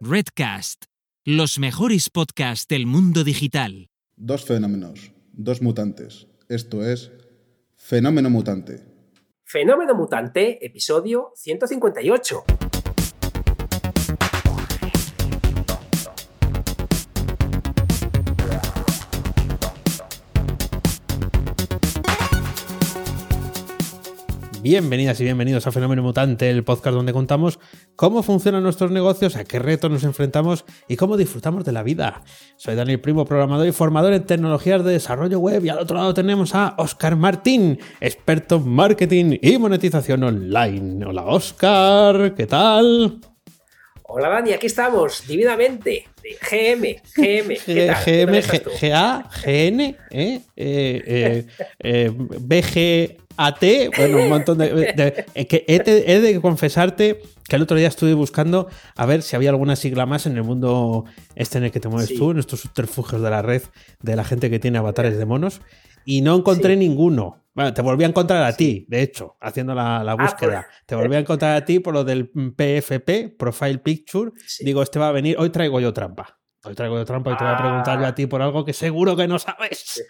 Redcast, los mejores podcasts del mundo digital. Dos fenómenos, dos mutantes. Esto es Fenómeno Mutante. Fenómeno Mutante, episodio 158. Bienvenidas y bienvenidos a Fenómeno Mutante, el podcast donde contamos cómo funcionan nuestros negocios, a qué retos nos enfrentamos y cómo disfrutamos de la vida. Soy Daniel Primo, programador y formador en tecnologías de desarrollo web y al otro lado tenemos a Oscar Martín, experto en marketing y monetización online. Hola Oscar, ¿qué tal? Hola Dani, aquí estamos, divinamente. GM, GM, ¿qué tal? GM, GA, GN, eh, eh, eh, BG. AT, bueno, un montón de. que he, de confesarte que el otro día estuve buscando a ver si había alguna sigla más en el mundo este en el que te mueves tú, en estos subterfugios de la red de la gente que tiene avatares de monos, y no encontré ninguno. Bueno, te volví a encontrar a ti, de hecho, haciendo la, Ah, búsqueda. pues. Te volví a encontrar a ti por lo del PFP, Profile Picture. Digo, este va a venir, hoy traigo yo trampa. Hoy traigo yo trampa y te voy a preguntar yo a ti por algo que seguro que no sabes.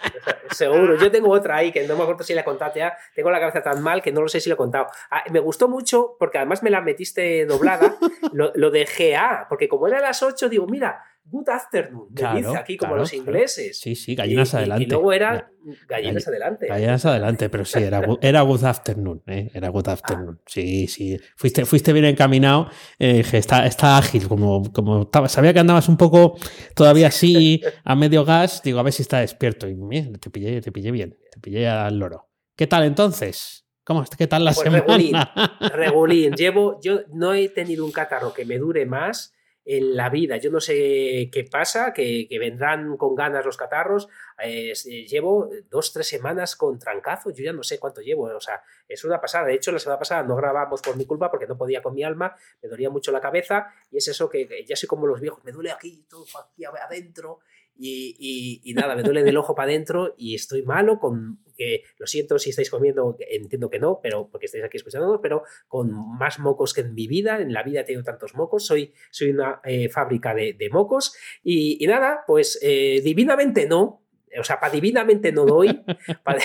Seguro, yo tengo otra ahí que no me acuerdo si la contaste ya. Tengo la cabeza tan mal que no lo sé si lo he contado. Ah, me gustó mucho porque además me la metiste doblada, lo, lo de GA, porque como era a las 8, digo, mira, good afternoon, me Claro, dice aquí como claro, los ingleses. Sí, sí, gallinas Y- adelante. Y, luego era gallinas Gall- adelante. Gallinas adelante, pero sí, era, good- era good afternoon, ¿eh? Era good afternoon. Sí, sí. Fuiste, fuiste bien encaminado, eh, dije, está, está ágil, como, como estaba- sabía que andabas un poco todavía así a medio gas, digo, a ver si está despierto. Y mira, te pillé, te pillé bien, te pillé al loro. ¿Qué tal entonces? ¿Cómo, ¿Qué tal la Pues semana? regulín. Regulín, llevo, yo no he tenido un catarro que me dure más en la vida. Yo no sé qué pasa, que, vendrán con ganas los catarros. Eh, llevo dos, tres semanas con trancazo. Yo ya no sé cuánto llevo. O sea, es una pasada. De hecho, la semana pasada no grabamos por mi culpa porque no podía con mi alma. Me dolía mucho la cabeza. Y es eso que, que ya soy como los viejos. Me duele aquí, todo aquí adentro. Y, y- y nada, me duele del ojo para adentro y estoy malo con que lo siento si estáis comiendo, entiendo que no, pero porque estáis aquí escuchándonos, pero con más mocos que en mi vida, en la vida he tenido tantos mocos, soy, soy una eh, fábrica de, mocos. Y, y nada, pues eh, divinamente no, o sea, para divinamente no doy, para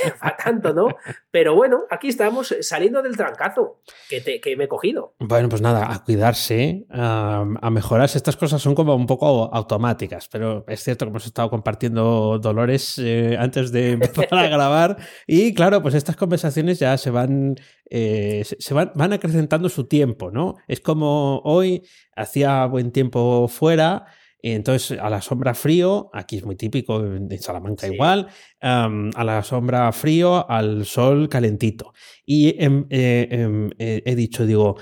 tanto no, pero bueno, aquí estamos saliendo del trancazo que, te- que me he cogido. Bueno, pues nada, a cuidarse, a, a mejorarse. Estas cosas son como un poco automáticas, pero es cierto que hemos estado compartiendo dolores eh, antes de empezar a grabar y claro, pues estas conversaciones ya se van, eh, se van, van acrecentando su tiempo, ¿no? Es como hoy hacía buen tiempo fuera. Entonces a la sombra frío, aquí es muy típico, en Salamanca Sí. igual, a la sombra frío, al sol calentito. Y em, eh, em, eh, he dicho, digo,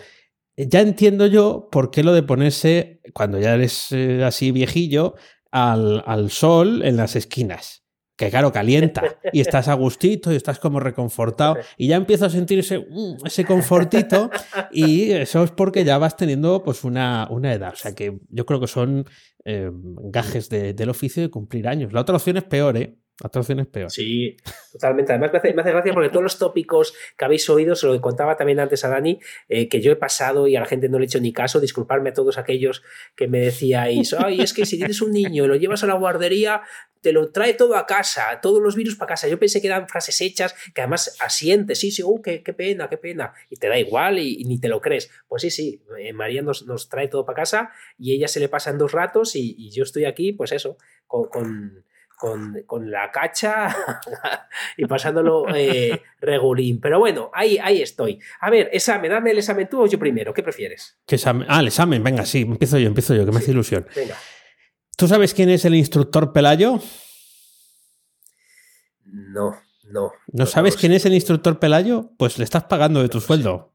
ya entiendo yo por qué lo de ponerse, cuando ya eres eh, así viejillo, al, al sol en las esquinas. Que claro, calienta y estás a gustito y estás como reconfortado y ya empiezo a sentir ese, mm, ese confortito y eso es porque ya vas teniendo pues una, una edad. O sea que yo creo que son eh, gajes de- del oficio de cumplir años. La otra opción es peor, ¿eh? La otra opción es peor. Sí, totalmente. Además, me hace, me hace gracia porque todos los tópicos que habéis oído, se lo contaba también antes a Dani, eh, que yo he pasado y a la gente no le he hecho ni caso. Disculparme a todos aquellos que me decíais, ay, es que si tienes un niño y lo llevas a la guardería, te lo trae todo a casa, todos los virus para casa. Yo pensé que eran frases hechas que además asientes, sí, sí, oh, qué, qué pena, qué pena. Y te da igual y, y ni te lo crees. Pues sí, sí, eh, María nos, nos trae todo para casa y ella se le pasa en dos ratos y, y yo estoy aquí, pues eso, con- con con, con la cacha y pasándolo eh, regulín. Pero bueno, ahí, ahí estoy. A ver, examen, dame el examen tú o yo primero, ¿qué prefieres? ¿Qué examen? Ah, el examen, venga, sí, empiezo yo, empiezo yo, que me hace ilusión. Venga. ¿Tú sabes quién es el instructor Pelayo? No, no. ¿No sabes quién es el instructor Pelayo? Pues le estás pagando de tu sé. sueldo.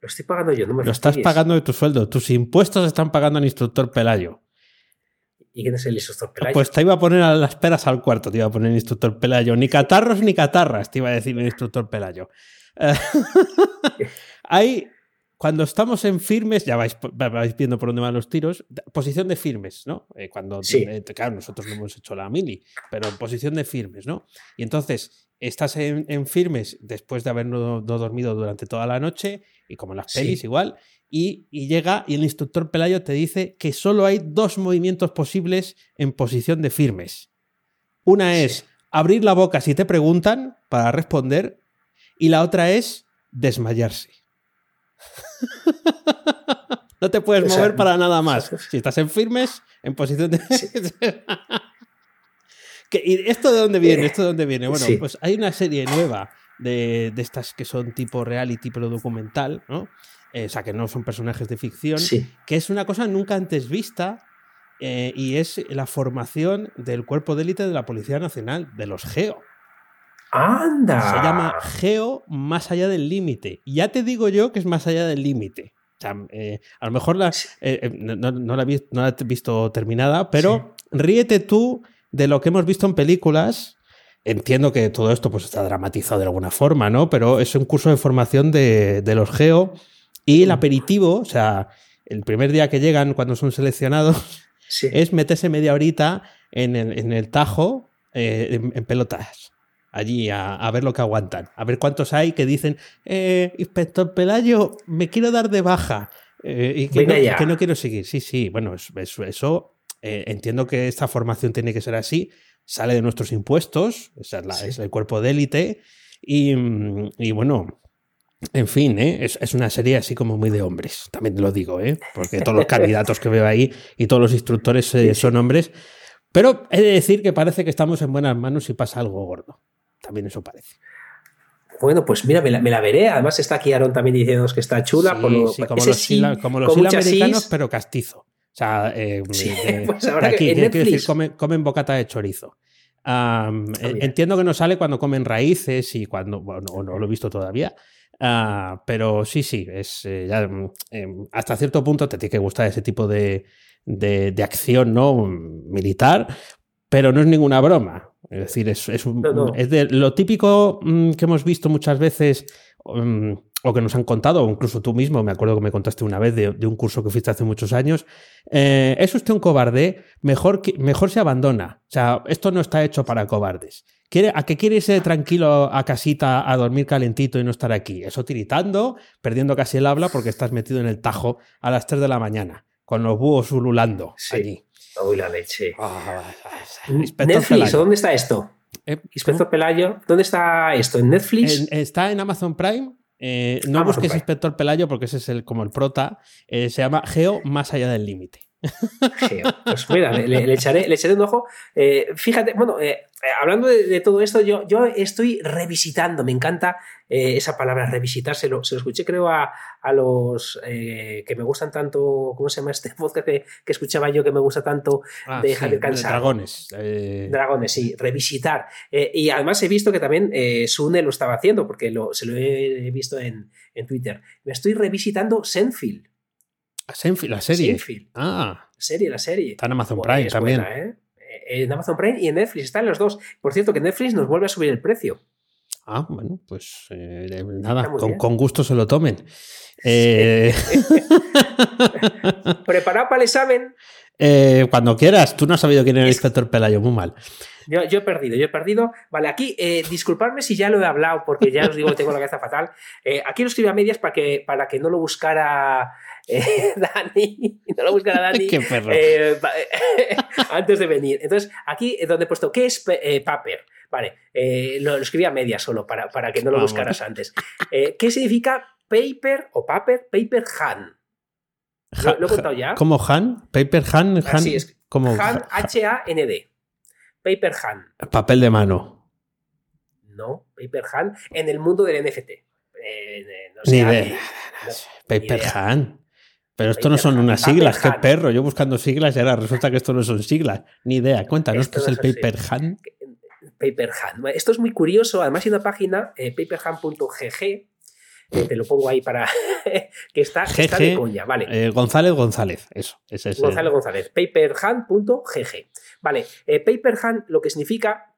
Lo estoy pagando yo, no me Lo estás pagando de tu sueldo. Tus impuestos están pagando al instructor Pelayo. ¿Y quién es el instructor Pelayo? Pues te iba a poner a las peras al cuarto, te iba a poner el instructor Pelayo. Ni catarros ni catarras, te iba a decir el instructor Pelayo. Eh, Hay cuando estamos en firmes, ya vais, vais, viendo por dónde van los tiros, posición de firmes, ¿no? Eh, cuando, sí. eh, claro, nosotros no hemos hecho la mili, pero en posición de firmes, ¿no? Y entonces estás en, en firmes después de haber no, no, dormido durante toda la noche, y como en las pelis Sí. igual, y, y llega y el instructor Pelayo te dice que solo hay dos movimientos posibles en posición de firmes. Una Sí. es abrir la boca si te preguntan para responder, y la otra es desmayarse. no te puedes O sea, mover para nada más. Si estás en firmes, en posición de. ¿Y esto de dónde viene? ¿Esto de dónde viene? Bueno, Sí. pues hay una serie nueva de, de estas que son tipo reality pero documental, ¿no? Eh, o sea, que no son personajes de ficción, Sí. que es una cosa nunca antes vista eh, y es la formación del cuerpo de élite de la Policía Nacional, de los GEO. ¡Anda! Se llama Geo más allá del límite. Ya te digo yo que es más allá del límite. O sea, eh, a lo mejor la, eh, eh, no, la he visto, no la he visto terminada, pero ríete tú de lo que hemos visto en películas. Entiendo que todo esto pues, está dramatizado de alguna forma, ¿no? Pero es un curso de formación de, de los Geo y el aperitivo, o sea, el primer día que llegan cuando son seleccionados, Sí. es meterse media horita en el, en el tajo eh, en, en pelotas. Allí a, a ver lo que aguantan. A ver cuántos hay que dicen, eh, inspector Pelayo, me quiero dar de baja. eh, y que no, que no quiero seguir. Sí, sí, bueno, es- es- eso, eh, entiendo que esta formación tiene que ser así. Sale de nuestros impuestos, esa es, la- Sí. es el cuerpo de élite. Y, y bueno, en fin, ¿eh? es, es una serie así como muy de hombres, también te lo digo, ¿eh? porque todos los candidatos que veo ahí y todos los instructores eh, son hombres. Pero he de decir que parece que estamos en buenas manos si pasa algo gordo. También eso parece. Bueno, pues mira, me la, me la veré. Además está aquí Aaron también diciéndonos que está chula. Sí, por lo- sí, como los, sí, como los americanos, pero castizo. O sea, eh, de- pues de que en decir, comen, comen bocata de chorizo. Ah, eh, entiendo que no sale cuando comen raíces y cuando. Bueno, no, no lo he visto todavía. Ah, pero sí, sí, es eh, ya, mm, eh, hasta cierto punto te tiene que gustar ese tipo de, de- de acción no militar, pero no es ninguna broma. Es decir, es, es un- No, no. es de lo típico mm, que hemos visto muchas veces mm, o que nos han contado, o incluso tú mismo, me acuerdo que me contaste una vez de, de un curso que fuiste hace muchos años. eh, es usted un cobarde, mejor, que- mejor se abandona. O sea, esto no está hecho para cobardes. ¿Quiere, ¿A qué quiere irse tranquilo a casita a dormir calentito y no estar aquí? Eso tiritando, perdiendo casi el habla porque estás metido en el tajo a las 3 de la mañana, con los búhos ululando Sí. allí. Uy, la leche. Ah, Inspector Netflix, Pelayo. ¿dónde está esto? Eh, Inspector Pelayo, ¿dónde está esto? ¿En Netflix? En- está en Amazon Prime. Eh, no Amazon busques Prime. Inspector Pelayo porque ese es el, como el prota. Eh, se llama Geo más allá del límite. Sí, pues mira, le, echaré, le echaré un ojo. Eh, fíjate, bueno, eh, eh, hablando de, de todo esto, yo, yo estoy revisitando, me encanta eh, esa palabra, revisitar, se lo, se lo escuché creo a, a los que me gustan tanto, ¿cómo se llama este podcast que, que escuchaba yo que me gusta tanto? Ah, De Javier Cansado. Dragones. Dragones, sí, revisitar. Y además he visto que también Sune lo estaba haciendo, porque lo, se lo he visto en, en Twitter. Me estoy revisitando Senfield. La serie. Ah, la serie, la serie. está en Amazon Joder, Prime también. buena, ¿eh? Eh, En Amazon Prime y en Netflix están los dos. Por cierto, que Netflix nos vuelve a subir el precio. Ah, bueno, pues eh, nada, con, con gusto se lo tomen. Eh, Preparado para el examen. eh, cuando quieras, tú no has sabido quién era el inspector Pelayo, muy mal. Yo, yo he perdido, yo he perdido. Vale, aquí, eh, disculpadme si ya lo he hablado, porque ya os digo que tengo la cabeza fatal. Eh, aquí lo escribí a medias para que, para que no lo buscara eh, Dani. No lo buscara Dani. Qué perro. eh, va- antes de venir. Entonces, aquí eh, donde he puesto, ¿qué es eh, paper? Vale, eh, lo, lo escribí a medias solo para, para que no lo Vamos. buscaras antes. Eh, ¿Qué significa paper o paper? Paper hand. Ja- ¿Lo, lo he contado ya? ¿Cómo Han? ¿Paper Han? Han Así es. como Hand, H-A-N-D. Paper hand. papel de mano. No, Paper Hand en el mundo del NFT. Eh, eh, no sé, Ni idea. no, Paper idea. Han. Pero esto no son unas siglas, qué perro. Yo buscando siglas y ahora resulta que esto no son siglas. Ni idea. Cuéntanos qué es el. Paper Han. Paper Hand. Esto es muy curioso. Además, hay una página, eh, paperhand.gg, eh, te lo pongo ahí para. que está, está de GG, coña, vale. Eh, González González. Eso. Ese es el- González González, paperhand.gg. Vale, eh, paperhand lo que significa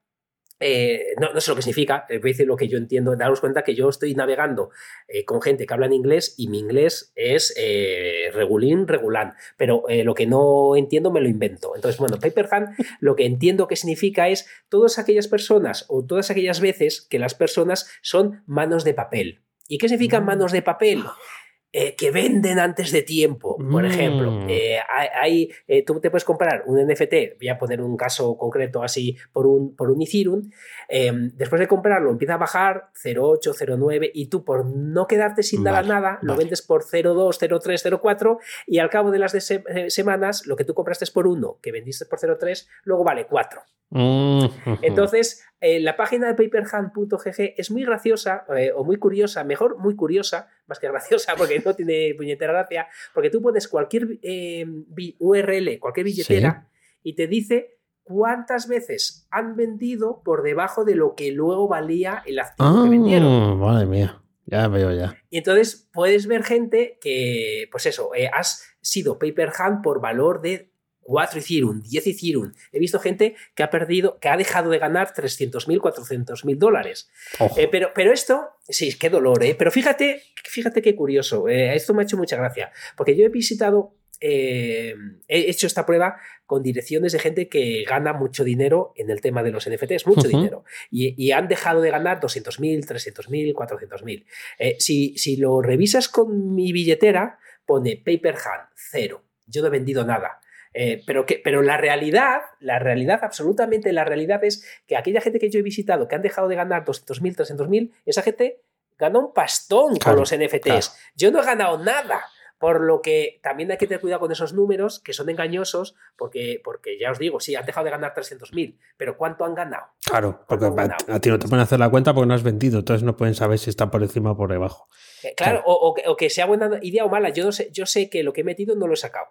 eh, no, no, sé lo que significa, voy a decir lo que yo entiendo, daros cuenta que yo estoy navegando eh, con gente que habla en inglés y mi inglés es eh, regulín, regulán, pero eh, lo que no entiendo me lo invento. Entonces, bueno, paper hand lo que entiendo que significa es todas aquellas personas o todas aquellas veces que las personas son manos de papel. ¿Y qué significan Mm. manos de papel? Eh, que venden antes de tiempo, por Mm. ejemplo. Eh, hay, eh, tú te puedes comprar un NFT, voy a poner un caso concreto así, por un, por un Ethereum. eh, después de comprarlo, empieza a bajar 0,8, 0,9 y tú por no quedarte sin nada, Vale, nada, lo vale. vendes por 0,2, 0,3, 0,4 y al cabo de las se- semanas, lo que tú compraste es por 1, que vendiste por 0,3, luego vale 4. Mm, Entonces, eh, la página de paperhand.gg es muy graciosa eh, o muy curiosa, mejor muy curiosa, más que graciosa porque no tiene puñetera gracia, porque tú pones cualquier eh, URL, cualquier billetera y te dice cuántas veces han vendido por debajo de lo que luego valía el activo que vendieron. Ah, madre mía, ya veo ya. Y entonces puedes ver gente que, pues eso, has sido paper hand por valor de 4 Ethereum, 10 Ethereum. He visto gente que ha perdido, que ha dejado de ganar 300.000, 400.000 dólares. Eh, pero, pero esto, sí, qué dolor, ¿eh? Pero fíjate, fíjate qué curioso. eh, esto me ha hecho mucha gracia. Porque yo he visitado, eh, he hecho esta prueba con direcciones de gente que gana mucho dinero en el tema de los NFTs, mucho dinero. Y, y han dejado de ganar 200.000, 300.000, 400.000. Eh, si, si lo revisas con mi billetera, pone paper hand, cero. Yo no he vendido nada. Eh, pero, que, pero la realidad, la realidad, absolutamente la realidad es que aquella gente que yo he visitado que han dejado de ganar 200.000, 300.000, esa gente gana un pastón Claro, con los NFTs. claro. Yo no he ganado nada. Por lo que también hay que tener cuidado con esos números que son engañosos, porque, porque ya os digo, sí, han dejado de ganar 300.000, pero ¿cuánto han ganado? Claro, porque ¿Cuánto han a, ganado? a ti no te pueden hacer la cuenta porque no has vendido, entonces no pueden saber si está por encima o por debajo. Eh, Claro, Claro. O, o que sea buena idea o mala. Yo, no sé, yo sé que lo que he metido no lo he sacado.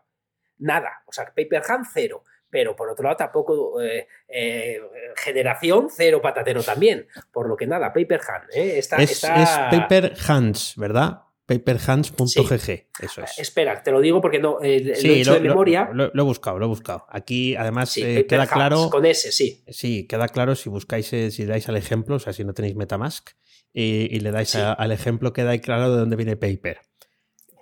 Nada. O sea, Paper Hand, cero. Pero por otro lado, tampoco eh, eh, generación, cero patatero también. Por lo que nada, Paper Hand. ¿eh? Está, Es, está- es Paper Hands, ¿verdad? Paperhands.gg, eso es. Espera, te lo digo porque no eh, lo he hecho lo, de memoria. lo- lo he buscado, lo he buscado. Aquí, además, sí, eh, queda Hands, claro. Con ese, sí. Sí, queda claro si buscáis, eh, si dais al ejemplo, o sea, si no tenéis Metamask, y, y le dais a- al ejemplo, queda ahí claro de dónde viene Paper.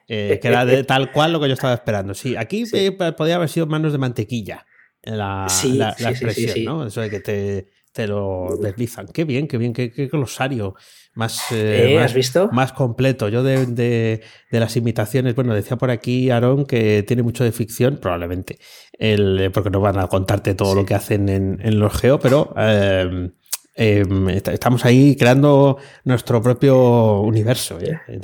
Eh, queda de tal cual lo que yo estaba esperando. Sí, aquí Sí. eh, podría haber sido manos de mantequilla la, Sí, la- expresión. ¿no? Eso de que te, te lo deslizan. Qué bien, qué bien, qué, qué glosario más, eh, ¿Eh? más, ¿Has visto? más completo. Yo de, de- de las imitaciones, bueno, decía por aquí Aaron que tiene mucho de ficción, probablemente, el, eh, porque no van a contarte todo Sí. lo que hacen en, en los geo, pero eh, eh, est- estamos ahí creando nuestro propio universo ¿eh?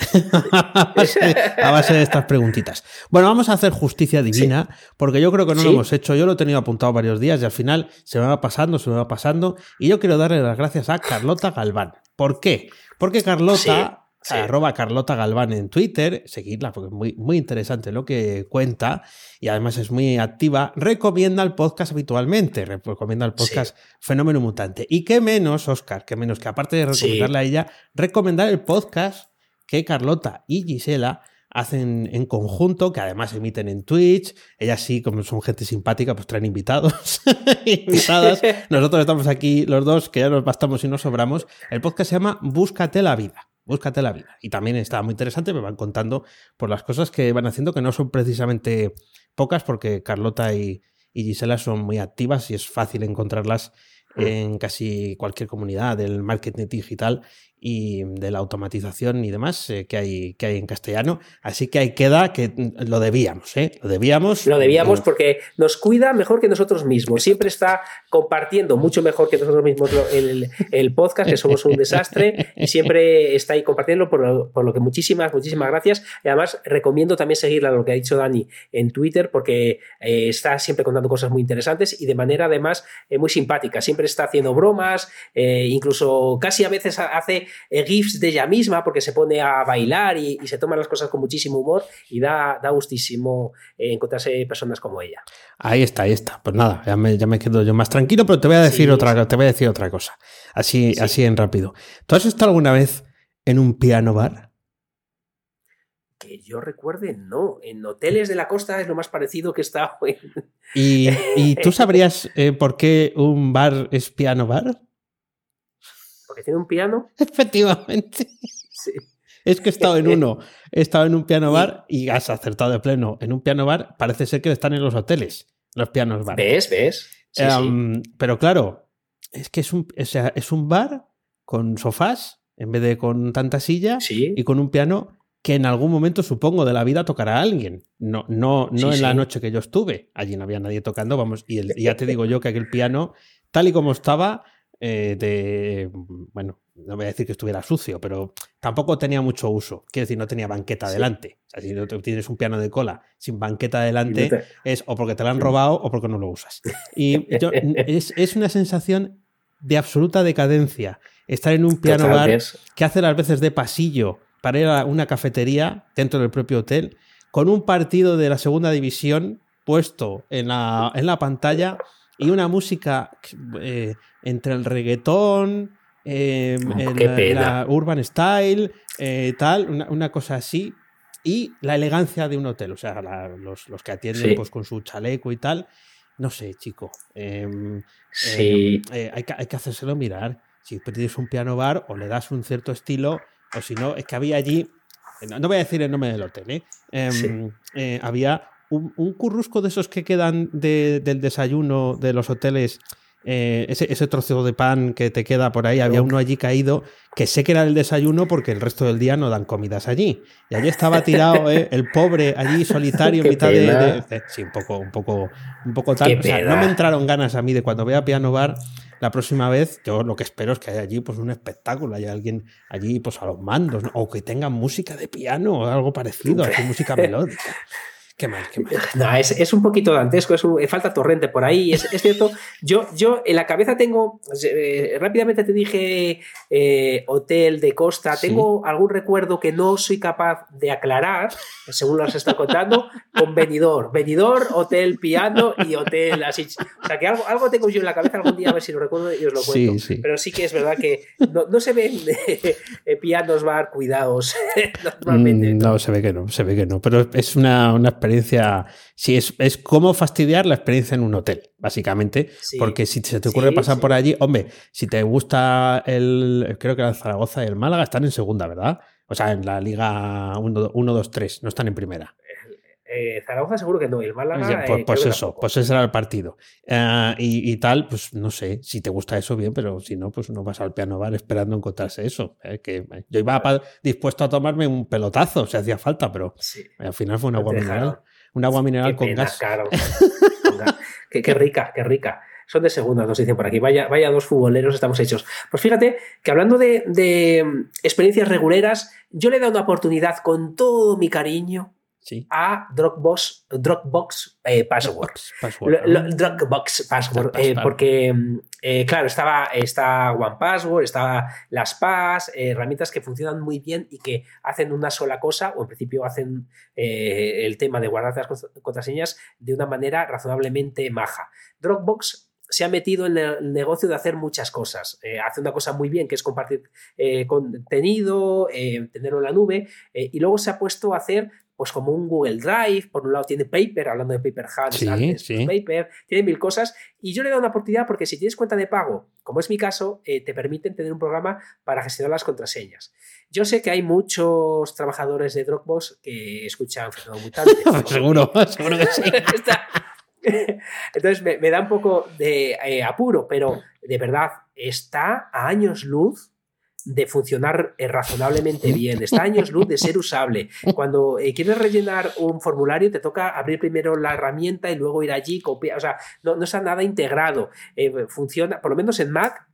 a, base, a base de estas preguntitas. Bueno, vamos a hacer justicia divina, porque yo creo que no lo hemos hecho. Yo lo he tenido apuntado varios días y al final se me va pasando, se me va pasando. Y yo quiero darle las gracias a Carlota Galván. ¿Por qué? Porque Carlota, Sí, arroba Carlota Galván en Twitter, seguidla porque es muy, muy interesante lo que cuenta y además es muy activa, recomienda el podcast habitualmente, re- recomienda el podcast Fenómeno Mutante. Y qué menos, Oscar, qué menos que aparte de Sí. recomendarle a ella, recomendar el podcast que Carlota y Gisela hacen en conjunto, que además emiten en Twitch. Ellas sí, como son gente simpática, pues traen invitados, invitadas. Nosotros estamos aquí los dos, que ya nos bastamos y nos sobramos. El podcast se llama Búscate la vida. Búscate la vida. Y también está muy interesante, me van contando por las cosas que van haciendo, que no son precisamente pocas, porque Carlota y, y Gisela son muy activas y es fácil encontrarlas en casi cualquier comunidad del marketing digital y de la automatización y demás eh, que, hay, que hay en castellano. Así que ahí queda que lo debíamos, ¿eh? Lo debíamos. Lo debíamos porque nos cuida mejor que nosotros mismos. Siempre está compartiendo mucho mejor que nosotros mismos el, el podcast, que somos un desastre, y siempre está ahí compartiendo, por lo, por lo que muchísimas, muchísimas gracias. Y además recomiendo también seguirla, lo que ha dicho Dani, en Twitter, porque eh, está siempre contando cosas muy interesantes y de manera además eh, muy simpática. Siempre está haciendo bromas, eh, incluso casi a veces ha- hace GIFs de ella misma porque se pone a bailar y, y se toma las cosas con muchísimo humor y da, da gustísimo eh, encontrarse personas como ella. Ahí está, ahí está. Pues nada, ya me, ya me quedo yo más tranquilo, pero te voy a decir Sí, otra, te voy a decir otra cosa. Así, Sí. así en rápido. ¿Tú has estado alguna vez en un piano bar? Que yo recuerde, no. En hoteles de la costa es lo más parecido que he estado en... ¿Y, y tú sabrías eh, por qué un bar es piano bar? Porque tiene un piano. Efectivamente. Sí. Es que he estado en uno, he estado en un piano bar y has acertado de pleno. En un piano bar parece ser que están en los hoteles, los pianos bar. ¿Ves? ¿Ves? Sí, sí. Em, Pero claro, es que es un, o sea, es un bar con sofás en vez de con tanta silla Sí. y con un piano que en algún momento, supongo, de la vida tocará a alguien. No, no, no en la noche que yo estuve. Allí no había nadie tocando, vamos, y el- y ya te digo yo que aquel piano, tal y como estaba, eh, de. Bueno, no voy a decir que estuviera sucio, pero tampoco tenía mucho uso. Quiero decir, no tenía banqueta Sí. delante. O sea, si no tienes un piano de cola sin banqueta delante, te- es o porque te lo han robado o porque no lo usas. Y yo- es, es una sensación de absoluta decadencia estar en un piano bar que hace las veces de pasillo para ir a una cafetería dentro del propio hotel con un partido de la segunda división puesto en la, en la pantalla y una música eh, entre el reggaetón, eh, Oh, el- qué pena. la urban style, eh, tal, una, una cosa así. Y la elegancia de un hotel, o sea, la- los, los que atienden Sí. pues, con su chaleco y tal. No sé, chico. em, Sí. eh, hay, que, hay que hacérselo mirar. Si tienes un piano bar o le das un cierto estilo, o si no, es que había allí, no, voy a decir el nombre del hotel, ¿eh? Em, Sí. eh, había un, un currusco de esos que quedan de- del desayuno de los hoteles. eh, ese, ese trozo de pan que te queda por ahí, había uno allí caído que sé que era el desayuno porque el resto del día no dan comidas allí. Y allí estaba tirado eh, el pobre allí solitario en mitad de, de- de- Sí, un poco, un poco, un poco tal. O sea, no me entraron ganas a mí de cuando vea Piano Bar la próxima vez, yo lo que espero es que haya allí pues un espectáculo, haya alguien allí pues a los mandos, ¿no? o que tengan música de piano o algo parecido, así, música melódica. Qué mal, qué mal. No, es, es un poquito dantesco, es un- eh, falta torrente por ahí. Es, es cierto, yo, yo en la cabeza tengo, eh, rápidamente te dije eh, hotel de costa, Sí. tengo algún recuerdo que no soy capaz de aclarar, según lo has estado contando, con venidor. Venidor, hotel, piano y hotel así. O sea que algo, algo tengo yo en la cabeza algún día, a ver si lo recuerdo y os lo Sí, cuento. sí. Pero sí que es verdad que no, no se ven eh, pianos bar cuidados normalmente. Mm, No, se ve que no, se ve que no. Pero es una, una experiencia. Sí, es, es como fastidiar la experiencia en un hotel, básicamente. Sí. Porque si se te ocurre Sí, pasar sí. por allí, hombre, si te gusta el. Creo que el Zaragoza y el Málaga están en segunda, ¿verdad? O sea, en la Liga 1-2-3, no están en primera. Eh, Zaragoza seguro que no, y el Málaga. Ya, pues, eh, pues eso, pues ese era el partido. Eh, y, y tal, pues no sé, si te gusta eso, bien, pero si no, pues no vas al piano bar esperando encontrarse eso. eh, que yo iba dispuesto a tomarme un pelotazo si hacía falta, pero Sí. al final fue un agua mineral. Un agua mineral Qué con pena, gas. claro. Con gas. qué, qué rica, qué rica. Son de segunda, nos dicen por aquí. Vaya, vaya dos futboleros estamos hechos. Pues fíjate que hablando de, de, mm, experiencias reguleras, yo le he dado una oportunidad con todo mi cariño Sí. a Dropbox, Dropbox eh, Password. Password, Lo- lo- ¿no? Dropbox Password, Dropbox, eh, porque, eh, claro, estaba, está One Password, está las PAS, eh, herramientas que funcionan muy bien y que hacen una sola cosa, o en principio hacen el tema de guardar las cont- contraseñas de una manera razonablemente maja. Dropbox se ha metido en el negocio de hacer muchas cosas. Eh, hace una cosa muy bien que es compartir eh, contenido, eh, tenerlo en la nube, y luego se ha puesto a hacer pues como un Google Drive, por un lado tiene Paper, hablando de Paper Hands, Sí, antes, sí. Paper, tiene mil cosas, y yo le he dado una oportunidad porque si tienes cuenta de pago, como es mi caso, eh, te permiten tener un programa para gestionar las contraseñas. Yo sé que hay muchos trabajadores de Dropbox que escuchan Fernando Mutante. seguro, seguro que sí. Entonces me, me da un poco de eh, apuro, pero de verdad está a años luz de funcionar eh, razonablemente bien, está años luz de ser usable. Cuando eh, quieres rellenar un formulario te toca abrir primero la herramienta y luego ir allí, copiar, o sea, no, no está nada integrado. Eh, funciona, por lo menos en Mac,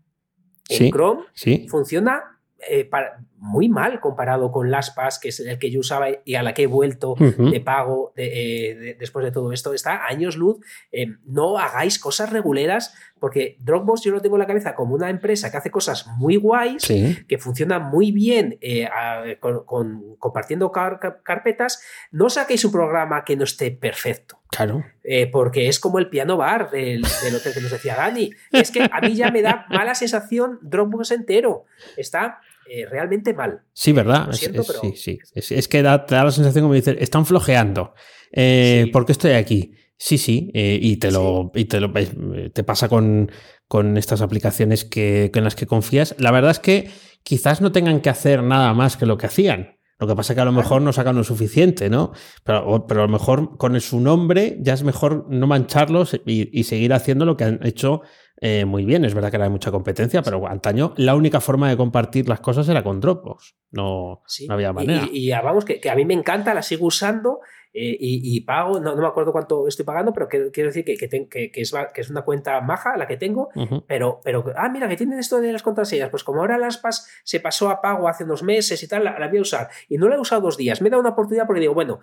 en Sí. Chrome, Sí. funciona eh, para- muy mal comparado con LastPass, que es el que yo usaba y a la que he vuelto Ujú. de pago de- eh, de- después de todo esto. Está años luz. Eh, no hagáis cosas reguleras, porque Dropbox yo lo tengo en la cabeza como una empresa que hace cosas muy guays, Sí. que funciona muy bien eh, a- con, con- compartiendo car- carpetas. No saquéis un programa que no esté perfecto. Claro. eh, porque es como el piano bar del, del hotel que nos decía Dani. Es que a mí ya me da mala sensación Dropbox entero. Está eh, realmente mal. Sí, ¿verdad? Lo Es- siento, es, pero- sí, sí. Es, es que da, te da la sensación como dices, están flojeando. Eh, Sí. ¿Por qué estoy aquí? Sí, sí, eh, y te lo, y te, lo te pasa con, con estas aplicaciones que, en las que confías. La verdad es que quizás no tengan que hacer nada más que lo que hacían. Lo que pasa es que a lo mejor no sacan lo suficiente, ¿no? Pero, pero a lo mejor con su nombre ya es mejor no mancharlos y, seguir haciendo lo que han hecho eh, muy bien. Es verdad que era mucha competencia, pero antaño la única forma de compartir las cosas era con Dropbox. No, no había manera. Y, y, vamos, que, que, a mí me encanta, la sigo usando eh, y, pago, no, me acuerdo cuánto estoy pagando, pero quiero, decir que, que, es, que, es, una cuenta maja la que tengo, pero, pero, ah, mira, que tienen esto de las contraseñas, pues como ahora las PAS se pasó a pago hace unos meses y tal, la, voy a usar. Y no la he usado dos días, me he dado una oportunidad porque digo, bueno,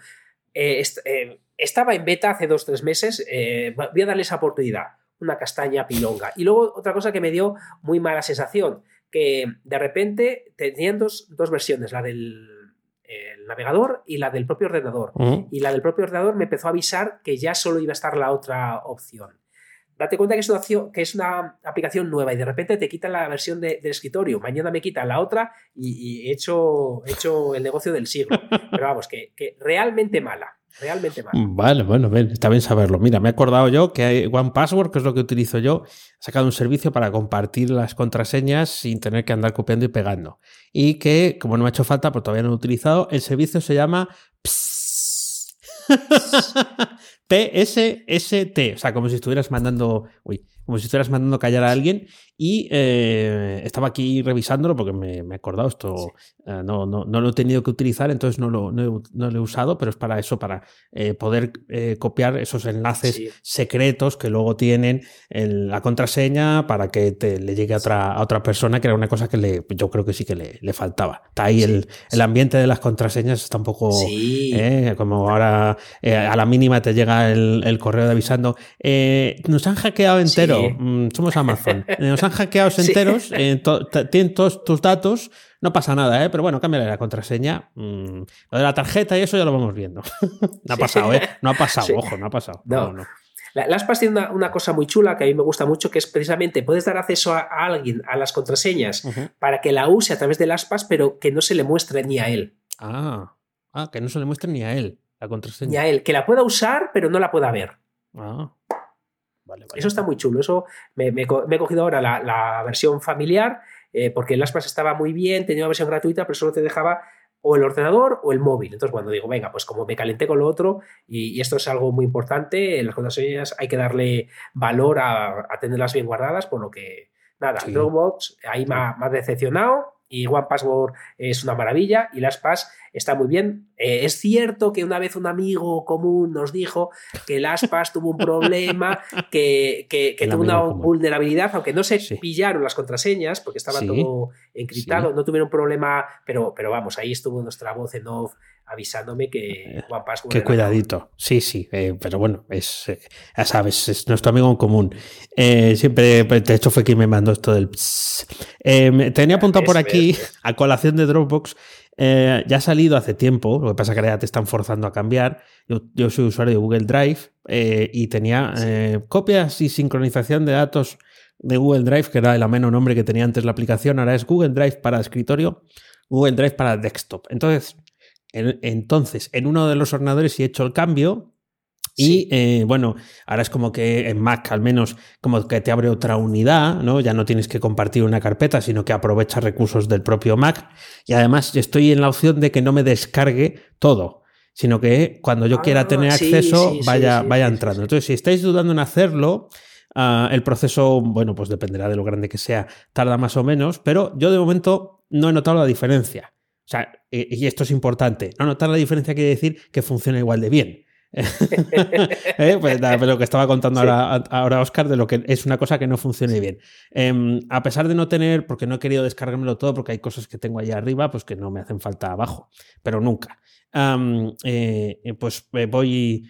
eh, eh, estaba en beta hace dos, tres meses, voy a darle esa oportunidad, una castaña pilonga. Y luego otra cosa que me dio muy mala sensación, que de repente tenían dos, dos versiones, la del el navegador y la del propio ordenador. Y la del propio ordenador me empezó a avisar que ya solo iba a estar la otra opción. Date cuenta que es una, que es una aplicación nueva y de repente te quitan la versión de, del escritorio, mañana me quitan la otra y, he, hecho, hecho, el negocio del siglo. Pero vamos, que, que realmente mala realmente mal. Vale, bueno, está bien saberlo. Mira, me he acordado yo que hay One Password, que es lo que utilizo yo, ha sacado un servicio para compartir las contraseñas sin tener que andar copiando y pegando. Y que, como no me ha hecho falta, pues todavía no lo he utilizado, el servicio se llama PSST, o sea, como si estuvieras mandando, uy, como si estuvieras mandando callar a alguien y eh, estaba aquí revisándolo porque me, he acordado, esto eh, no, no, no, lo he tenido que utilizar, entonces no lo, no, lo he usado, pero es para eso, para eh, poder copiar esos enlaces secretos que luego tienen en la contraseña para que te, le llegue a otra, a otra persona, que era una cosa que le, yo creo que sí que le, le faltaba. Está ahí el, el, ambiente de las contraseñas, está un poco como ahora a la mínima te llega el, el correo de avisando, nos han hackeado entero, mm, somos Amazon, nos hackeados enteros, eh, tienen todos tus datos, no pasa nada, ¿eh? pero bueno, cámbiale la contraseña. Mm, lo de la tarjeta y eso ya lo vamos viendo. no ha pasado, ¿eh? No ha pasado, ojo, no ha pasado. No, no. La, LastPass tiene una, cosa muy chula que a mí me gusta mucho, que es precisamente puedes dar acceso a, alguien a las contraseñas para que la use a través de LastPass, pero que no se le muestre ni a él. Ah, ah, que no se le muestre ni a él la contraseña. Ni a él, que la pueda usar, pero no la pueda ver. Ah. Eso está muy chulo. Eso me, he cogido ahora la, versión familiar, eh, porque el Aspas estaba muy bien, tenía una versión gratuita, pero solo te dejaba o el ordenador o el móvil. Entonces, cuando digo, venga, pues como me calenté con lo otro, y, esto es algo muy importante, en las contraseñas hay que darle valor a, tenerlas bien guardadas, por lo que, nada, Dropbox ahí me ha decepcionado y One Password es una maravilla y LastPass está muy bien. Eh, es cierto que una vez un amigo común nos dijo que LastPass tuvo un problema, que, tuvo una vulnerabilidad, aunque no se pillaron las contraseñas porque estaba todo encriptado, no tuvieron problema, pero, pero vamos, ahí estuvo nuestra voz en off avisándome que eh, One Password. Qué cuidadito. Sí, sí, eh, pero bueno, es, ya sabes, es nuestro amigo en común. siempre, de hecho, fue quien me mandó esto del. Tenía apuntado por aquí a colación de Dropbox, eh, ya ha salido hace tiempo, lo que pasa es que ya te están forzando a cambiar. Yo, soy usuario de Google Drive eh, y tenía eh, copias y sincronización de datos de Google Drive, que era el ameno nombre que tenía antes la aplicación, ahora es Google Drive para escritorio, Google Drive para desktop. Entonces, entonces, en uno de los ordenadores he hecho el cambio y eh, bueno, ahora es como que en Mac al menos como que te abre otra unidad, ¿no? Ya no tienes que compartir una carpeta, sino que aprovecha recursos del propio Mac. Y además estoy en la opción de que no me descargue todo, sino que cuando yo quiera ah, tener acceso vaya, vaya entrando. Entonces, si estáis dudando en hacerlo, ah, el proceso, bueno, pues dependerá de lo grande que sea, tarda más o menos, pero yo de momento no he notado la diferencia. O sea, y esto es importante, no notar la diferencia quiere decir que funciona igual de bien. ¿Eh? pues lo que estaba contando ahora, Oscar de lo que es una cosa que no funcione bien. Em, a pesar de no tener, porque no he querido descargármelo todo, porque hay cosas que tengo allá arriba, pues que no me hacen falta abajo, pero nunca. Eh, pues eh, voy,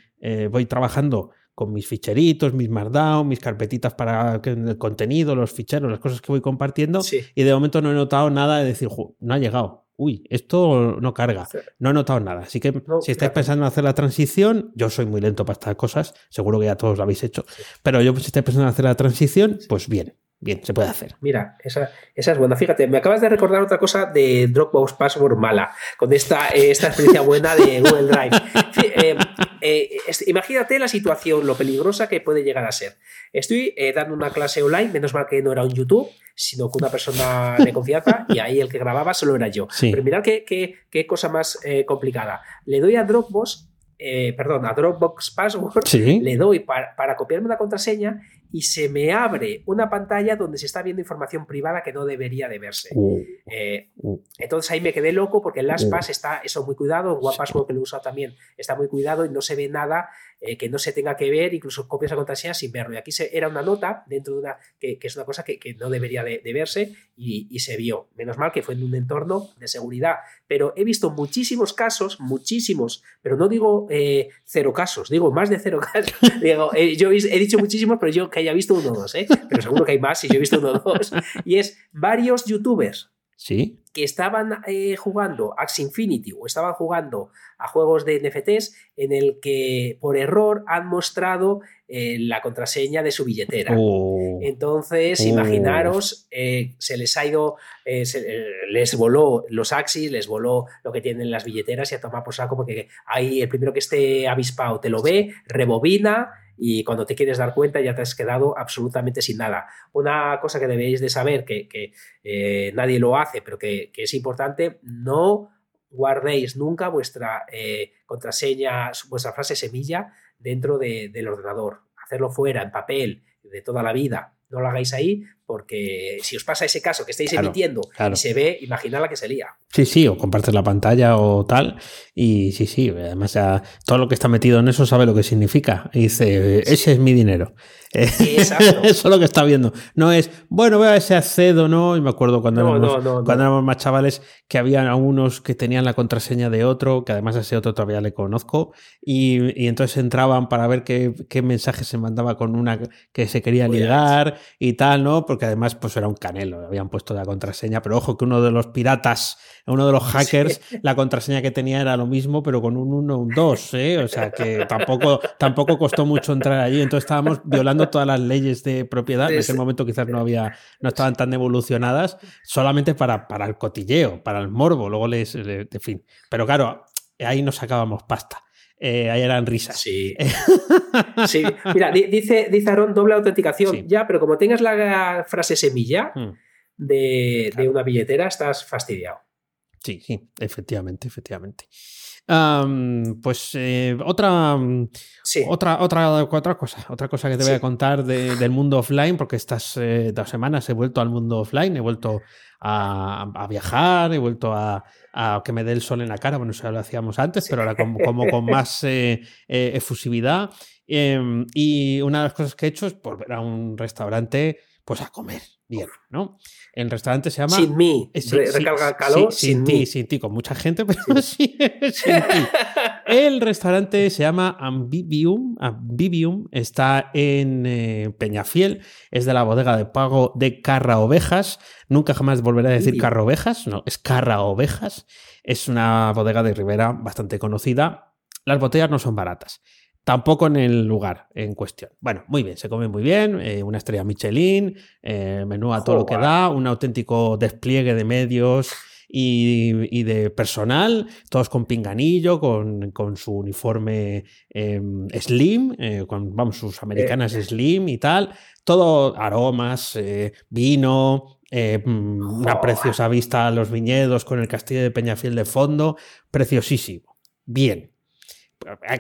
voy trabajando con mis ficheritos, mis Markdown, mis carpetitas para el contenido, los ficheros, las cosas que voy compartiendo, y de momento no he notado nada de decir, no ha llegado uy, esto no carga, no he notado nada. Así que si estáis pensando en hacer la transición, yo soy muy lento para estas cosas, seguro que ya todos lo habéis hecho, pero yo si estáis pensando en hacer la transición, pues bien. Bien, se puede hacer. Mira, esa, esa, es buena. Fíjate, me acabas de recordar otra cosa de Dropbox Password mala, con esta, esta experiencia buena de Google Drive. Eh, eh, imagínate la situación, lo peligrosa que puede llegar a ser. Estoy eh, dando una clase online, menos mal que no era un YouTube, sino que una persona de confianza y ahí el que grababa solo era yo. Pero mirad qué, qué, cosa más eh, complicada. Le doy a Dropbox perdón, a Dropbox Password, le doy para, para, copiarme una contraseña y se me abre una pantalla donde se está viendo información privada que no debería de verse. Uh, eh, uh. entonces ahí me quedé loco porque en LastPass uh. está eso muy cuidado, en OnePassword que lo usa también está muy cuidado y no se ve nada eh, que no se tenga que ver, incluso copias a contraseña sin verlo. Y aquí se, era una nota dentro de una, que, es una cosa que, no debería de, verse y, se vio. Menos mal que fue en un entorno de seguridad. Pero he visto muchísimos casos, muchísimos, pero no digo eh, cero casos, digo más de cero casos. digo, yo he dicho muchísimos, pero yo que haya visto uno o dos, ¿eh? pero seguro que hay más si yo he visto uno o dos. Y es varios youtubers ¿Sí? que estaban eh, jugando Axie Infinity o estaban jugando a juegos de NFTs en el que por error han mostrado eh, la contraseña de su billetera. Oh. Entonces, oh. imaginaros, eh, se les ha ido, les voló los Axis, les voló lo que tienen las billeteras y a tomar por saco porque ahí el primero que esté avispado te lo ve, rebobina y cuando te quieres dar cuenta ya te has quedado absolutamente sin nada. Una cosa que debéis de saber, que, eh, nadie lo hace, pero que, es importante, no guardéis nunca vuestra eh, contraseña, vuestra frase semilla dentro del ordenador. Hacerlo fuera, en papel, de toda la vida. No lo hagáis ahí porque si os pasa ese caso que estáis emitiendo y se ve, imaginad la que se lía. Sí, sí, o compartes la pantalla o tal. Y sí, sí, además ya, todo lo que está metido en eso sabe lo que significa. Y dice, ese es mi dinero. Exacto. eso es lo que está viendo. No es, bueno, ver si accedo no. Y me acuerdo cuando, éramos, cuando éramos más chavales que había algunos que tenían la contraseña de otro, que además a ese otro todavía le conozco. Y, entonces entraban para ver qué, qué mensaje se mandaba con una que se quería ligar y tal, ¿no? Porque que además pues era un canelo, habían puesto la contraseña, pero ojo que uno de los piratas, uno de los hackers, la contraseña que tenía era lo mismo, pero con un 1, un 2, ¿eh? o sea que tampoco, tampoco costó mucho entrar allí, entonces estábamos violando todas las leyes de propiedad, en ese momento quizás no había, no estaban tan evolucionadas, solamente para, para el cotilleo, para el morbo, luego les, en fin, pero claro, ahí nos sacábamos pasta. Eh, ahí eran risas. Sí. sí. Mira, dice, dice Aaron doble autenticación. Ya, pero como tengas la frase semilla hmm. de, una billetera, estás fastidiado. Sí, sí, efectivamente, efectivamente. pues eh, otra, otra, otra, otra cosa, otra cosa que te voy a contar del mundo offline, porque estas eh, dos semanas he vuelto al mundo offline, he vuelto a, viajar, he vuelto a, que me dé el sol en la cara, bueno, eso ya lo hacíamos antes, pero ahora como, con más eh, eh, efusividad. Em, y una de las cosas que he hecho es volver a un restaurante pues a comer bien, ¿no? El restaurante se llama... Sin mí, eh, recarga calor. sin, ti, sin ti, con mucha gente, pero sí, sin ti. El restaurante se llama Ambibium, Ambibium está en eh, Peñafiel, es de la bodega de pago de Carra Ovejas. Nunca jamás volveré a decir Carra Ovejas, no, es Carra Ovejas. Es una bodega de Ribera bastante conocida. Las botellas no son baratas. Tampoco en el lugar en cuestión. Bueno, muy bien, se come muy bien, eh, una estrella Michelin, eh, menú a todo lo que da, un auténtico despliegue de medios y, de personal, todos con pinganillo, con, su uniforme em, slim, eh, con vamos, sus americanas slim y tal, todo aromas, vino, mm, una preciosa vista a los viñedos con el castillo de Peñafiel de fondo, preciosísimo. Bien,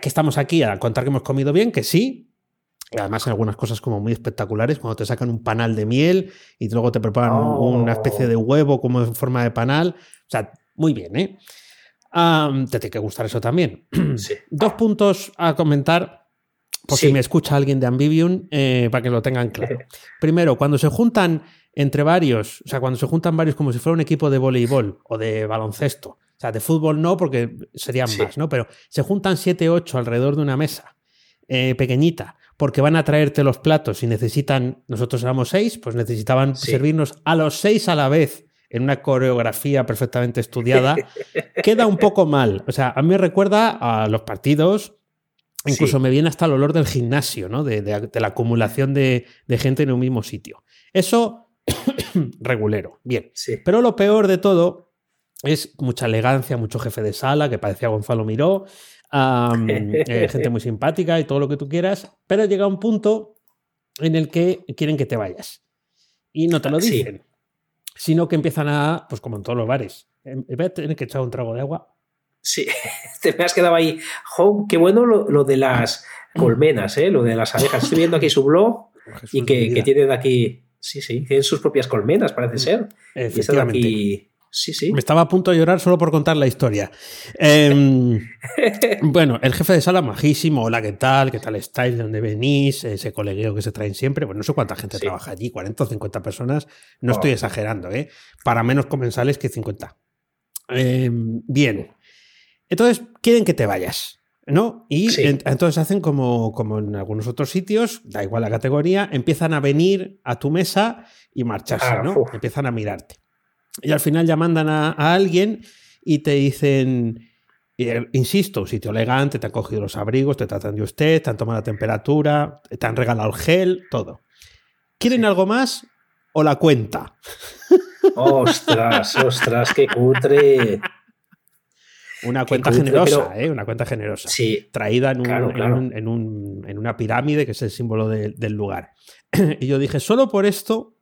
que estamos aquí a contar que hemos comido bien, que sí. Y además hay algunas cosas como muy espectaculares, cuando te sacan un panal de miel y luego te preparan una especie de huevo como en forma de panal. O sea, muy bien, ¿eh? te tiene que gustar eso también. Dos puntos a comentar, por si me escucha alguien de Ambivium, eh, para que lo tengan claro. Primero, cuando se juntan entre varios, o sea, cuando se juntan varios como si fuera un equipo de voleibol o de baloncesto, o sea, de fútbol no, porque serían más, ¿no? Pero se juntan 7, 8 alrededor de una mesa eh, pequeñita, porque van a traerte los platos y necesitan, nosotros éramos 6, pues necesitaban servirnos a los 6 a la vez en una coreografía perfectamente estudiada, queda un poco mal. O sea, a mí me recuerda a los partidos, incluso me viene hasta el olor del gimnasio, ¿no? De, de la acumulación de, de, gente en un mismo sitio. Eso, regulero. Bien. Pero lo peor de todo es mucha elegancia, mucho jefe de sala, que parecía Gonzalo Miró. eh, gente muy simpática y todo lo que tú quieras, pero llega un punto en el que quieren que te vayas. Y no te lo Sí. dicen, sino que empiezan a, pues como en todos los bares, en vez de tener que echar un trago de agua, Sí, te me has quedado ahí. Jo, qué bueno lo, lo de las colmenas, ¿eh? lo de las abejas. Estoy viendo aquí su blog Jesús y que, tienen aquí, sí, sí, tienen sus propias colmenas, parece ser. Y están Efectivamente. aquí, sí, sí. Me estaba a punto de llorar solo por contar la historia. Em, bueno, el jefe de sala majísimo, hola, ¿qué tal? ¿Qué tal estáis? ¿De dónde venís? Ese colegueo que se traen siempre. Bueno, no sé cuánta gente Sí. trabaja allí, 40 o 50 personas. No Oh. estoy exagerando, ¿eh? Para menos comensales que 50. Em, bien. Entonces, quieren que te vayas, ¿no? Y Sí. en- entonces hacen como, como en algunos otros sitios, da igual la categoría, empiezan a venir a tu mesa y marcharse, Ah, ¿no? uf. Empiezan a mirarte. Y al final ya mandan a, a alguien y te dicen, insisto, un sitio elegante, te han cogido los abrigos, te tratan de usted, te han tomado la temperatura, te han regalado el gel, todo. ¿Quieren algo más o la cuenta? Ostras, ostras, qué cutre. Una cuenta cutre, generosa, pero- ¿eh? Una cuenta generosa. Sí, traída en, un- Claro, en un- en un- en una pirámide que es el símbolo de- del lugar. y yo dije, solo por esto,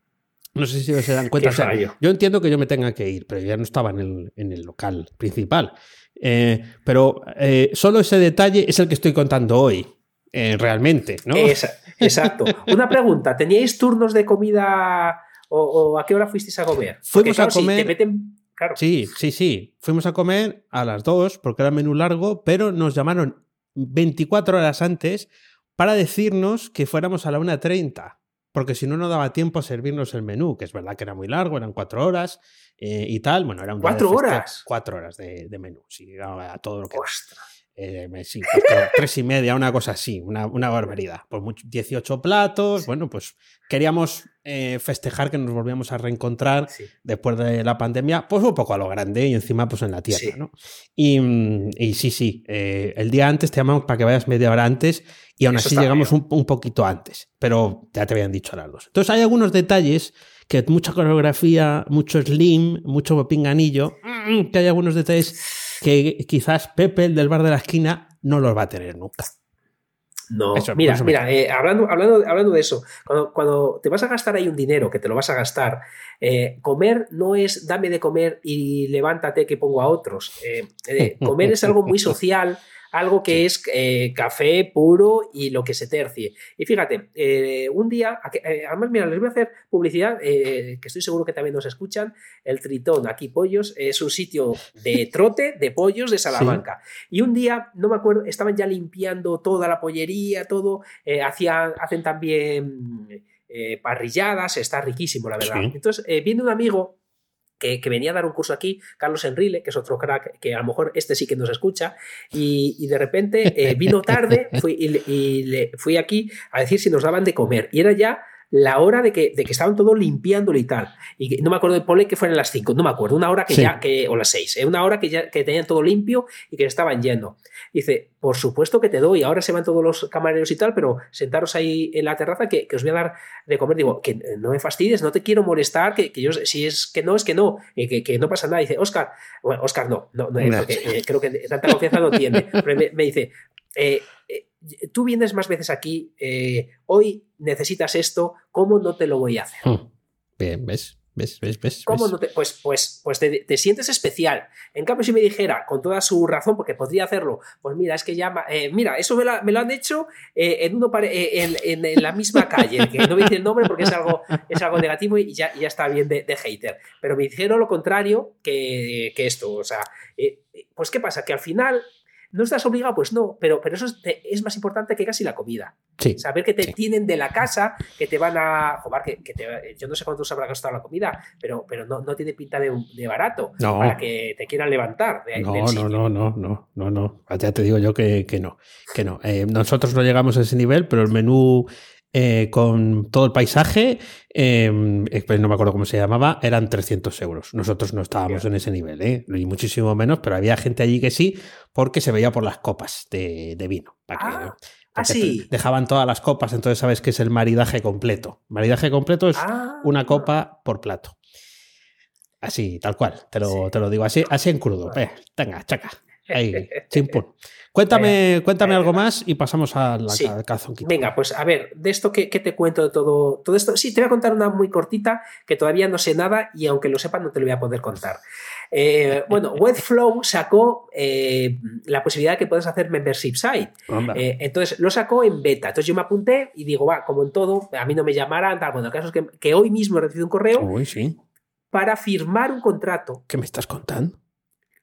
no sé si se dan cuenta. O sea, yo entiendo que yo me tenga que ir, pero ya no estaba en el, en el local principal. Eh, pero eh, solo ese detalle es el que estoy contando hoy, eh, realmente, ¿no? Esa- exacto. Una pregunta, ¿teníais turnos de comida o, o a qué hora fuisteis a comer? Porque, Fuimos a si comer- te meten, claro, Sí, sí, sí. Fuimos a comer a las 2 porque era menú largo, pero nos llamaron 24 horas antes para decirnos que fuéramos a la 1.30, porque si no, no daba tiempo a servirnos el menú, que es verdad que era muy largo, eran 4 horas eh, y tal. Bueno, era un día de ¿Cuatro horas? Cuatro horas de, de menú, sí, a a todo lo que. ostras. Eh, sí, pues, tres y media, una cosa así, una, una barbaridad. Pues mucho- 18 platos, bueno, pues queríamos eh, festejar que nos volvíamos a reencontrar Sí. después de la pandemia, pues un poco a lo grande y encima pues en la tierra, Sí. ¿no? Y, y sí, sí, eh, el día antes te llamamos para que vayas media hora antes y aún Eso así llegamos un, un poquito antes, pero ya te habían dicho a las dos. Entonces hay algunos detalles que mucha coreografía, mucho slim, mucho pinganillo, mm, que hay algunos detalles que quizás Pepe, el del bar de la esquina, no los va a tener nunca. No, Eso, mira, eso mira, eh, hablando, hablando, hablando de eso, cuando, cuando te vas a gastar ahí un dinero, que te lo vas a gastar, eh, comer no es dame de comer y levántate que pongo a otros. Eh, eh, comer es algo muy social, algo que es eh, café puro y lo que se tercie. Y fíjate, eh, un día, eh, además, mira, les voy a hacer publicidad, eh, que estoy seguro que también nos escuchan, el Tritón, aquí Pollos, es un sitio de trote de pollos de Salamanca. Y un día, no me acuerdo, estaban ya limpiando toda la pollería, todo, hacían, hacen también eh, parrilladas, está riquísimo, la verdad. Sí. Entonces, eh, viene un amigo que, que venía a dar un curso aquí, Carlos Enrile, que es otro crack, que a lo mejor este sí que nos escucha, y, de repente eh, vino tarde fui, y le, fui aquí a decir si nos daban de comer. Y era ya la hora de que, de que estaban todos limpiándolo y tal. Y que- no me acuerdo de Pole que fueran las 5, no me acuerdo, una hora que Sí. ya, que, o las 6, una hora que ya que tenían todo limpio y que estaban yendo. Dice, por supuesto que te doy, ahora se van todos los camareros y tal, pero sentaros ahí en la terraza que, que os voy a dar de comer. Digo, que no me fastidies, no te quiero molestar, que, que yo, si es que no, es que no, que, que no pasa nada. Dice, Oscar, bueno, Oscar no, no, no, eh, No. porque eh, creo que tanta confianza no tiene. Pero me, me dice, eh, eh, tú vienes más veces aquí, eh, hoy necesitas esto, ¿cómo no te lo voy a hacer? Hmm. Bien, ¿ves? ¿Ves? ¿Ves? ¿Ves? ¿Cómo no te, pues, pues, pues te, te sientes especial. En cambio, si me dijera, con toda su razón, porque podría hacerlo, pues mira, es que ya, eh, mira, eso me, la- me lo han hecho eh, en, uno pare- eh, en, en- en la misma calle, que no a decir el nombre porque es algo, es algo negativo y ya, ya está bien de, de hater. Pero me dijeron lo contrario que, que esto. O sea, eh, pues ¿qué pasa? Que al final no estás obligado, pues no, pero, pero eso es, más importante que casi la comida. Sí. Saber que te Sí. tienen de la casa, que te van a. Joder, que, que te- yo no sé cuánto se habrá gastado la comida, pero, pero no, no tiene pinta de, de barato No. para que te quieran levantar. de- No, del no, sitio. no, no, no, no, no. Ya te digo yo que, que no, que no. Eh, nosotros no llegamos a ese nivel, pero el menú eh, con todo el paisaje, eh, eh, pues no me acuerdo cómo se llamaba, eran 300 euros. Nosotros no estábamos en ese nivel, ¿eh? y muchísimo menos, pero había gente allí que sí, porque se veía por las copas de, de vino. para que- Ah, sí. te- Dejaban todas las copas, entonces sabes que es el maridaje completo. Maridaje completo es Ah, una copa por plato. Así, tal cual. Te lo, Sí. te lo digo así, así en crudo. Eh, venga, chaca. Ahí. Cuéntame, cuéntame algo más y pasamos a la Sí. calzonquita. Venga, pues a ver, de esto que, te cuento de todo, todo esto. Sí, te voy a contar una muy cortita que todavía no sé nada y aunque lo sepa no te lo voy a poder contar. Eh, bueno, Webflow sacó eh, la posibilidad de que puedas hacer membership site. Eh, entonces lo sacó en beta. Entonces yo me apunté y digo, va, como en todo, a mí no me llamaran, tal. Bueno, el caso es que, que hoy mismo he recibido un correo Uy, sí. para firmar un contrato. ¿Qué me estás contando?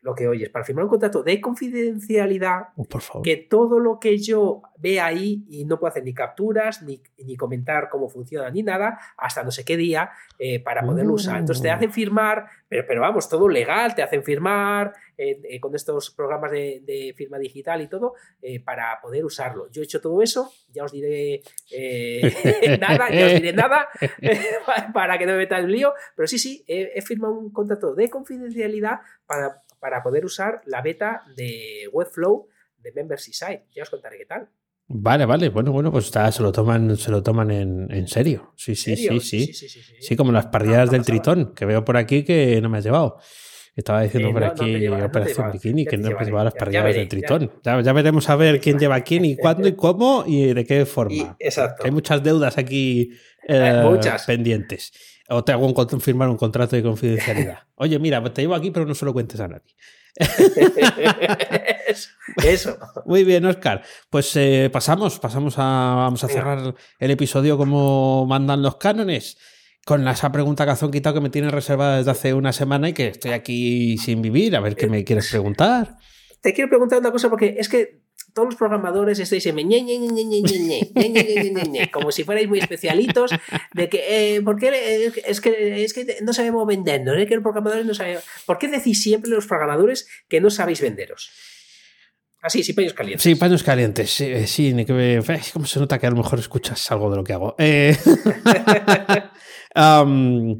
Lo que oyes, para firmar un contrato de confidencialidad Oh, por favor. que todo lo que yo vea ahí y no puedo hacer ni capturas, ni, ni comentar cómo funciona, ni nada, hasta no sé qué día eh, para poderlo usar. Entonces te Mm. hacen firmar, pero, pero vamos, todo legal, te hacen firmar eh, eh, con estos programas de, de firma digital y todo eh, para poder usarlo. Yo he hecho todo eso, ya os diré nada, ya os diré nada para que no me meta en un lío, pero sí, sí, he firmado un contrato de confidencialidad para, para poder usar la beta de Webflow de Membership Site. Ya os contaré qué tal. Vale, vale. Bueno, bueno, pues está, se lo toman, se lo toman en, en serio. Sí, sí, sí, sí. sí, sí, sí. Sí, como las parrilladas Ah, del. Tritón, que veo por aquí que no me has llevado. Estaba diciendo Eh, por no, aquí no Operación. Bikini, que no me llevaré, llevaba las parrilladas del. Tritón. Ya, ya veremos a ver quién lleva quién y cuándo y cómo y de qué forma. Y- exacto. Hay muchas deudas aquí eh, muchas. pendientes. O te hago un, firmar un contrato de confidencialidad. Oye, mira, te llevo aquí, pero no se lo cuentes a nadie. Eso. Muy bien, Oscar. Pues eh, pasamos, pasamos a. Vamos a cerrar el episodio como mandan los cánones. Con esa pregunta que quitado que me tiene reservada desde hace una semana y que estoy aquí sin vivir. A ver qué me quieres preguntar. Te quiero preguntar una cosa porque es que todos los programadores estáis en ñe, ñe, ñe, como si fuerais muy especialitos de que eh, porque eh, es que es que no sabemos vendernos, eh, que los programadores no sabemos. ¿Por qué decís siempre los programadores que no sabéis venderos? Así, ah, sí, paños calientes. Sí, paños calientes. Sí, sí como se nota que a lo mejor escuchas algo de lo que hago. um,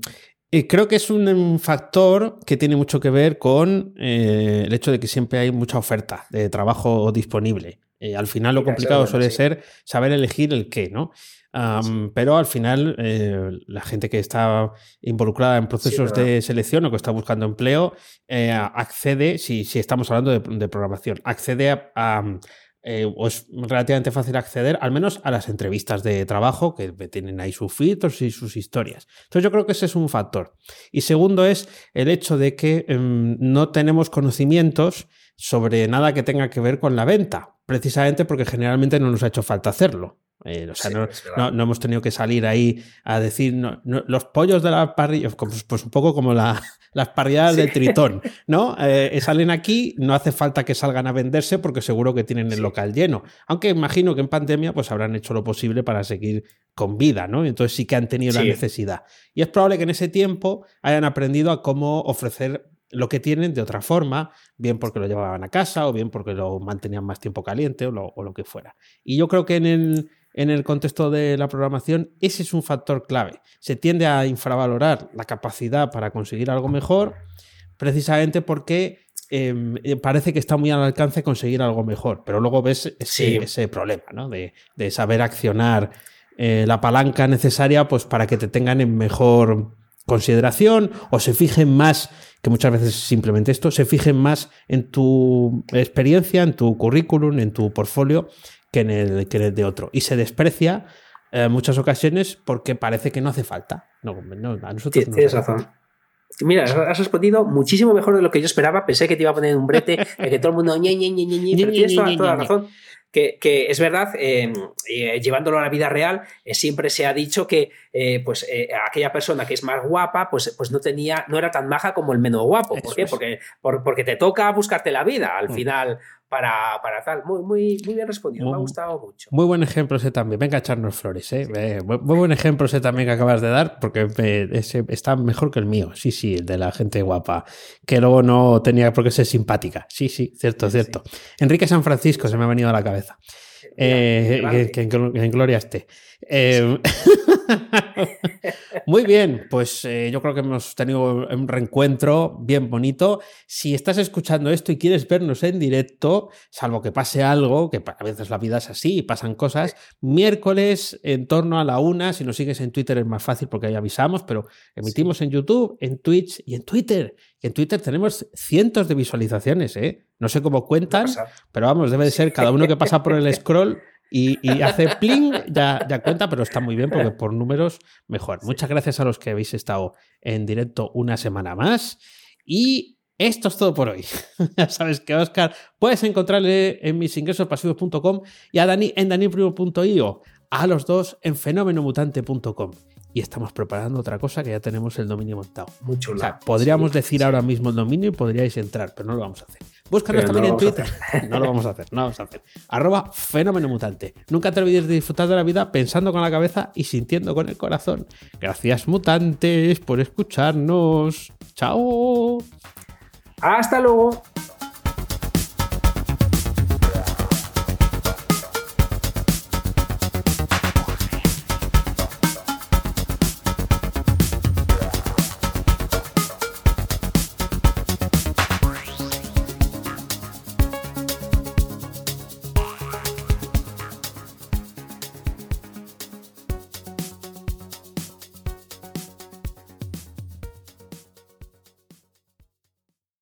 y creo que es un, factor que tiene mucho que ver con eh, el hecho de que siempre hay mucha oferta de trabajo disponible. Eh, al final lo complicado suele ser saber elegir el qué, ¿no? Pero al final eh, la gente que está involucrada en procesos de selección o que está buscando empleo eh, accede, si, si estamos hablando de, de programación, accede a, a, eh, es relativamente fácil acceder al menos a las entrevistas de trabajo que tienen ahí sus filtros y sus historias. Entonces yo creo que ese es un factor. Y segundo es el hecho de que em, no tenemos conocimientos sobre nada que tenga que ver con la venta, precisamente porque generalmente no nos ha hecho falta hacerlo. Eh, o sea, Sí, no, no- no hemos tenido que salir ahí a decir no, los pollos de la parrilla, pues, pues un poco como la- las parrilladas Sí. del tritón, ¿no? Eh, salen aquí, no hace falta que salgan a venderse porque seguro que tienen el Sí. local lleno. Aunque imagino que en pandemia pues habrán hecho lo posible para seguir con vida, ¿no? Entonces sí que han tenido la necesidad. Y es probable que en ese tiempo hayan aprendido a cómo ofrecer lo que tienen de otra forma, bien porque lo llevaban a casa o bien porque lo mantenían más tiempo caliente o lo, o lo que fuera. Y yo creo que en el, en el contexto de la programación ese es un factor clave. Se tiende a infravalorar la capacidad para conseguir algo mejor precisamente porque eh, eh, parece que está muy al alcance conseguir algo mejor, pero luego ves ese, Sí. ese problema ¿no? de, de saber accionar eh, la palanca necesaria pues, para que te tengan en mejor consideración o se fijen más, que muchas veces es simplemente esto, se fijen más en tu experiencia, en tu currículum, en tu portfolio que en el, que en el de otro. Y se desprecia en muchas ocasiones porque parece que no hace falta. No, no, a nosotros Tien- nos Tienes razón. falta. Mira, has- respondido muchísimo mejor de lo que yo esperaba. Pensé que te iba a poner un brete, en que todo el mundo ñe, ñe, ñe, ñe, pero tienes toda, toda la razón. Que, que es verdad, eh, eh, llevándolo a la vida real, eh, siempre se ha dicho que eh, pues, eh, aquella persona que es más guapa, pues, pues no tenía, no era tan maja como el menos guapo. ¿Por Eso qué? Porque, por- porque te toca buscarte la vida al Mm. final para, para tal. Muy, muy, muy bien respondido, me ha gustado mucho. Muy buen ejemplo ese también. Venga a echarnos flores, ¿eh? Eh, muy buen ejemplo ese también que acabas de dar, porque eh, ese está mejor que el mío. Sí, sí, el de la gente guapa, que luego no tenía por qué ser simpática. Sí, sí, cierto, Sí, cierto. Enrique San Francisco se me ha venido a la cabeza. Eh, que, que en glo- en gloria esté. Eh, Muy bien, pues eh, yo creo que hemos tenido un reencuentro bien bonito. Si estás escuchando esto y quieres vernos en directo, salvo que pase algo, que a veces la vida es así y pasan cosas, miércoles en torno a la una, si nos sigues en Twitter es más fácil porque ahí avisamos, pero emitimos en YouTube, en Twitch y en Twitter. que en Twitter tenemos cientos de visualizaciones, ¿eh? No sé cómo cuentan, pero vamos, debe de ser cada uno que pasa por el scroll y, hace pling, ya, ya, cuenta, pero está muy bien porque por números mejor. Muchas gracias a los que habéis estado en directo una semana más. Y esto es todo por hoy. ya sabes que Oscar puedes encontrarle en misingresospasivos.com y a Dani en daniprimo.io. A los dos en fenomenomutante.com y estamos preparando otra cosa que ya tenemos el dominio montado. Mucho o sea, podríamos decir ahora mismo el dominio y podríais entrar, pero no lo vamos a hacer. Búscanos también en Twitter. No lo vamos a hacer, no lo vamos a hacer. Arroba fenómeno mutante. Nunca te olvides de disfrutar de la vida pensando con la cabeza y sintiendo con el corazón. Gracias, mutantes, por escucharnos. Chao. Hasta luego.